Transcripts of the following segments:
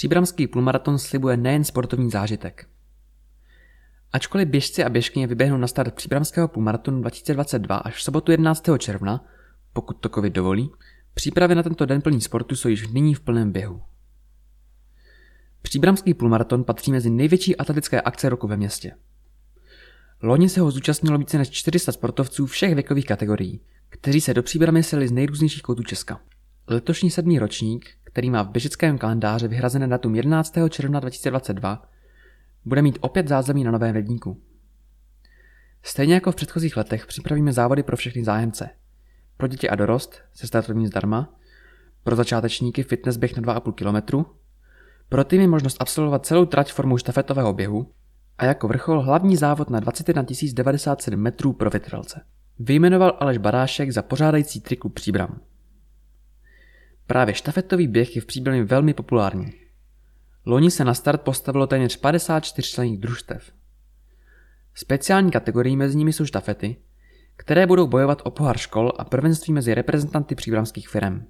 Příbramský půlmaraton slibuje nejen sportovní zážitek. Ačkoliv běžci a běžkyně vyběhnou na start příbramského půlmaratonu 2022 až v sobotu 11. června, pokud to covid dovolí, přípravy na tento den plný sportu jsou již nyní v plném běhu. Příbramský půlmaraton patří mezi největší atletické akce roku ve městě. Loni se ho zúčastnilo více než 400 sportovců všech věkových kategorií, kteří se do příbramy seli z nejrůznějších koutů Česka. Letošní sedmý ročník, který má v běžeckém kalendáři vyhrazené datum 11. června 2022, bude mít opět zázemí na novém ledníku. Stejně jako v předchozích letech připravíme závody pro všechny zájemce. Pro děti a dorost se startovním zdarma, pro začátečníky fitness běh na 2,5 km, pro týmy možnost absolvovat celou trať formou štafetového běhu a jako vrchol hlavní závod na 21 097 metrů pro vytrvalce. Vyjmenoval Aleš Barášek za pořádající triku Příbram. Právě štafetový běh je v Příbramě velmi populární. Loni se na start postavilo téměř 54 členných družstev. Speciální kategorii mezi nimi jsou štafety, které budou bojovat o pohár škol a prvenství mezi reprezentanty příbramských firm.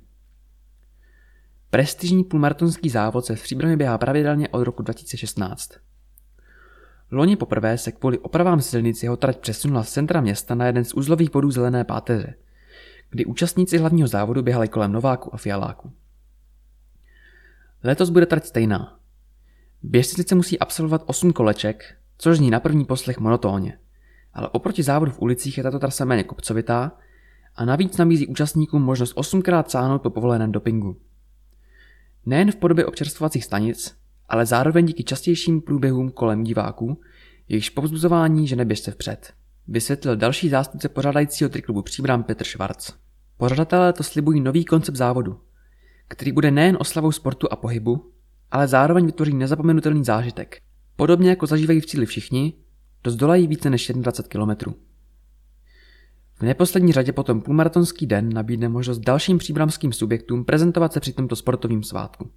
Prestižní půlmaratonský závod se v Příbramě běhá pravidelně od roku 2016. Loni poprvé se kvůli opravám silnic jeho trať přesunula z centra města na jeden z uzlových bodů Zelené páteře, kdy účastníci hlavního závodu běhali kolem Nováku a Fialáku. Letos bude trať stejná. Běžci sice musí absolvovat 8 koleček, což zní na první poslech monotónně, ale oproti závodu v ulicích je tato trasa méně kopcovitá a navíc nabízí účastníkům možnost 8krát sáhnout po povoleném dopingu. Nejen v podobě občerstvovacích stanic, ale zároveň díky častějším průběhům kolem diváků, jejichž povzbuzování žene běžce vpřed. Vysvětlil další zástupce pořádajícího triklubu Příbram Petr Švarc. Pořadatelé to slibují nový koncept závodu, který bude nejen oslavou sportu a pohybu, ale zároveň vytvoří nezapomenutelný zážitek. Podobně jako zažívají v cíli všichni, to zdolají více než 21 km. V neposlední řadě potom půlmaratonský den nabídne možnost dalším příbramským subjektům prezentovat se při tomto sportovním svátku.